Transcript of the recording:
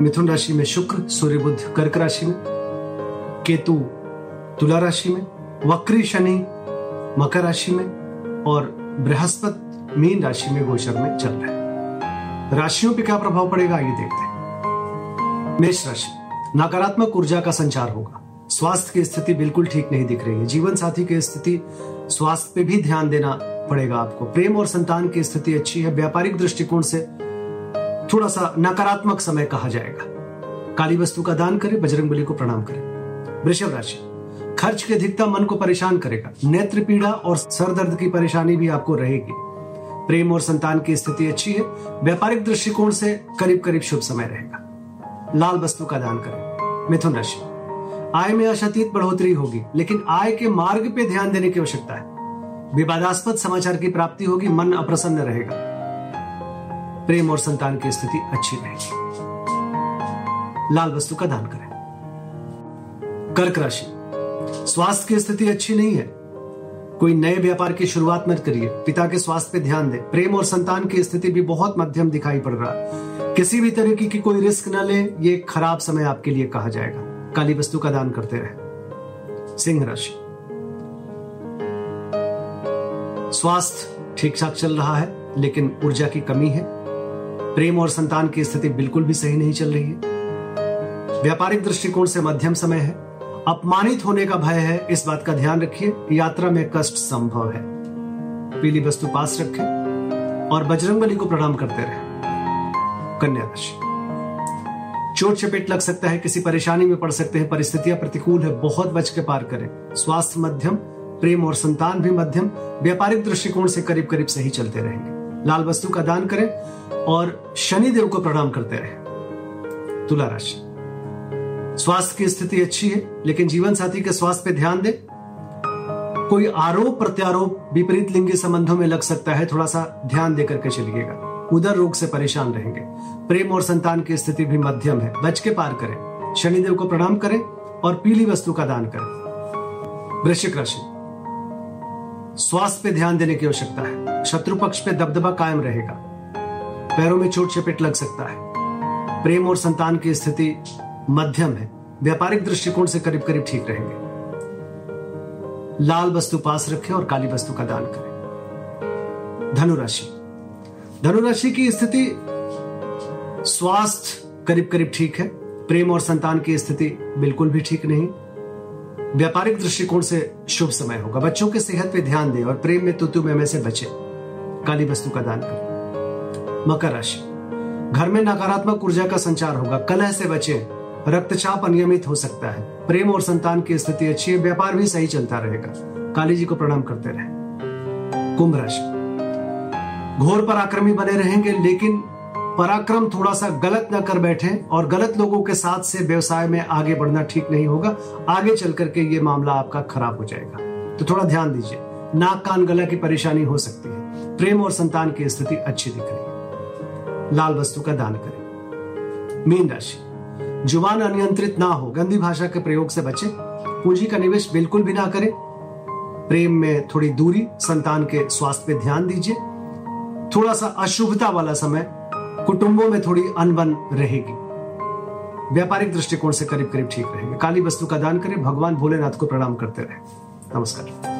मिथुन राशि में शुक्र, सूर्य बुद्ध कर्क राशि में, केतु तुला राशि में, वक्री शनि मकर राशि में और बृहस्पति मीन राशि में गोचर में चल रहे राशियों पे क्या प्रभाव पड़ेगा, आइए देखते हैं। मेष राशि, नकारात्मक ऊर्जा का संचार होगा। स्वास्थ्य की स्थिति बिल्कुल ठीक नहीं दिख रही है। जीवन साथी की स्थिति, स्वास्थ्य पे भी ध्यान देना पड़ेगा आपको। प्रेम और संतान की स्थिति अच्छी है। व्यापारिक दृष्टिकोण से थोड़ा सा नकारात्मक समय कहा जाएगा। काली वस्तु का दान करें, बजरंग बली को प्रणाम करें। वृषभ राशि, खर्च की अधिकता मन को परेशान करेगा। नेत्र पीड़ा और सर दर्द की परेशानी भी आपको रहेगी। प्रेम और संतान की स्थिति अच्छी है। व्यापारिक दृष्टिकोण से करीब करीब शुभ समय रहेगा। लाल वस्तु का दान करें। मिथुन राशि, आय में अशातीत बढ़ोतरी होगी, लेकिन आय के मार्ग पे ध्यान देने की आवश्यकता है। विवादास्पद समाचार की प्राप्ति होगी, मन अप्रसन्न रहेगा। प्रेम और संतान की स्थिति अच्छी रहेगी। लाल वस्तु का दान करें। कर्क राशि। स्वास्थ्य की स्थिति अच्छी नहीं है। कोई नए व्यापार की शुरुआत मत करिए। पिता के स्वास्थ्य पे ध्यान दें। प्रेम और संतान की स्थिति भी बहुत मध्यम दिखाई पड़ रहा है। किसी भी तरीके की कोई रिस्क न ले। ये खराब समय आपके लिए कहा जाएगा। काली वस्तु का दान करते रहे। सिंह राशि। स्वास्थ्य ठीक ठाक चल रहा है, लेकिन ऊर्जा की कमी है। प्रेम और संतान की स्थिति बिल्कुल भी सही नहीं चल रही है। व्यापारिक दृष्टिकोण से मध्यम समय है। अपमानित होने का भय है। इस बात का ध्यान रखिए, यात्रा में कष्ट संभव है। पीली वस्तु पास रखें और बजरंग बली को प्रणाम करते रहे। कन्या राशि चोट चपेट लग सकता है, किसी परेशानी में पड़ सकते हैं, परिस्थितियाँ प्रतिकूल है, बहुत बच के पार करें। स्वास्थ्य मध्यम, प्रेम और संतान भी मध्यम, व्यापारिक दृष्टिकोण से करीब करीब सही चलते रहेंगे। लाल वस्तु का दान करें और शनि देव को प्रणाम करते रहें। तुला राशि। स्वास्थ्य की स्थिति अच्छी है, लेकिन जीवन साथी के स्वास्थ्य पे ध्यान दें। कोई आरोप प्रत्यारोप, विपरीत लिंगी संबंधों में लग सकता है थोड़ा सा ध्यान देकर के चलिएगा। उदर रोग से परेशान रहेंगे। प्रेम और संतान की स्थिति भी मध्यम है, बच के पार करें। शनिदेव को प्रणाम करें और पीली वस्तु का दान करें। वृश्चिक राशि। स्वास्थ्य पे ध्यान देने की आवश्यकता है। शत्रु पक्ष पे दबदबा कायम रहेगा। पैरों में चोट चपेट लग सकता है। प्रेम और संतान की स्थिति मध्यम है। व्यापारिक दृष्टिकोण से करीब करीब ठीक रहेंगे। लाल वस्तु पास रखें और काली वस्तु का दान करें। धनुराशि। धनुराशि की स्थिति स्वास्थ्य करीब करीब ठीक है। प्रेम और संतान की स्थिति बिल्कुल भी ठीक नहीं। व्यापारिक दृष्टिकोण से शुभ समय होगा। बच्चों के सेहत पे ध्यान दें और प्रेम में तुतु में से बचे। काली वस्तु का दान करें। मकर राशि। घर में नकारात्मक ऊर्जा का संचार होगा। कलह से बचे, रक्तचाप अनियमित हो सकता है। प्रेम और संतान की स्थिति अच्छी है, व्यापार भी सही चलता रहेगा। काली जी को प्रणाम करते रहे। कुंभ राशि। घोर पराक्रमी बने रहेंगे, लेकिन पराक्रम थोड़ा सा गलत न कर बैठे और गलत लोगों के साथ से व्यवसाय में आगे बढ़ना ठीक नहीं होगा। आगे चल करके ये मामला आपका खराब हो जाएगा। तो थोड़ा ध्यान दीजिए। नाक कान गला की परेशानी हो सकती है। प्रेम और संतान की स्थिति अच्छी दिख रही लाल वस्तु का दान करें। मीन राशि। ज़ुबान अनियंत्रित ना हो, गंदी भाषा के प्रयोग से बचे। पूंजी का निवेश बिल्कुल भी ना करें। प्रेम में थोड़ी दूरी, संतान के स्वास्थ्य पे ध्यान दीजिए। थोड़ा सा अशुभता वाला समय कुटुंबों में थोड़ी अनबन रहेगी। व्यापारिक दृष्टिकोण से करीब करीब ठीक रहेंगे। काली वस्तु का दान करें, भगवान भोलेनाथ को प्रणाम करते रहे। नमस्कार।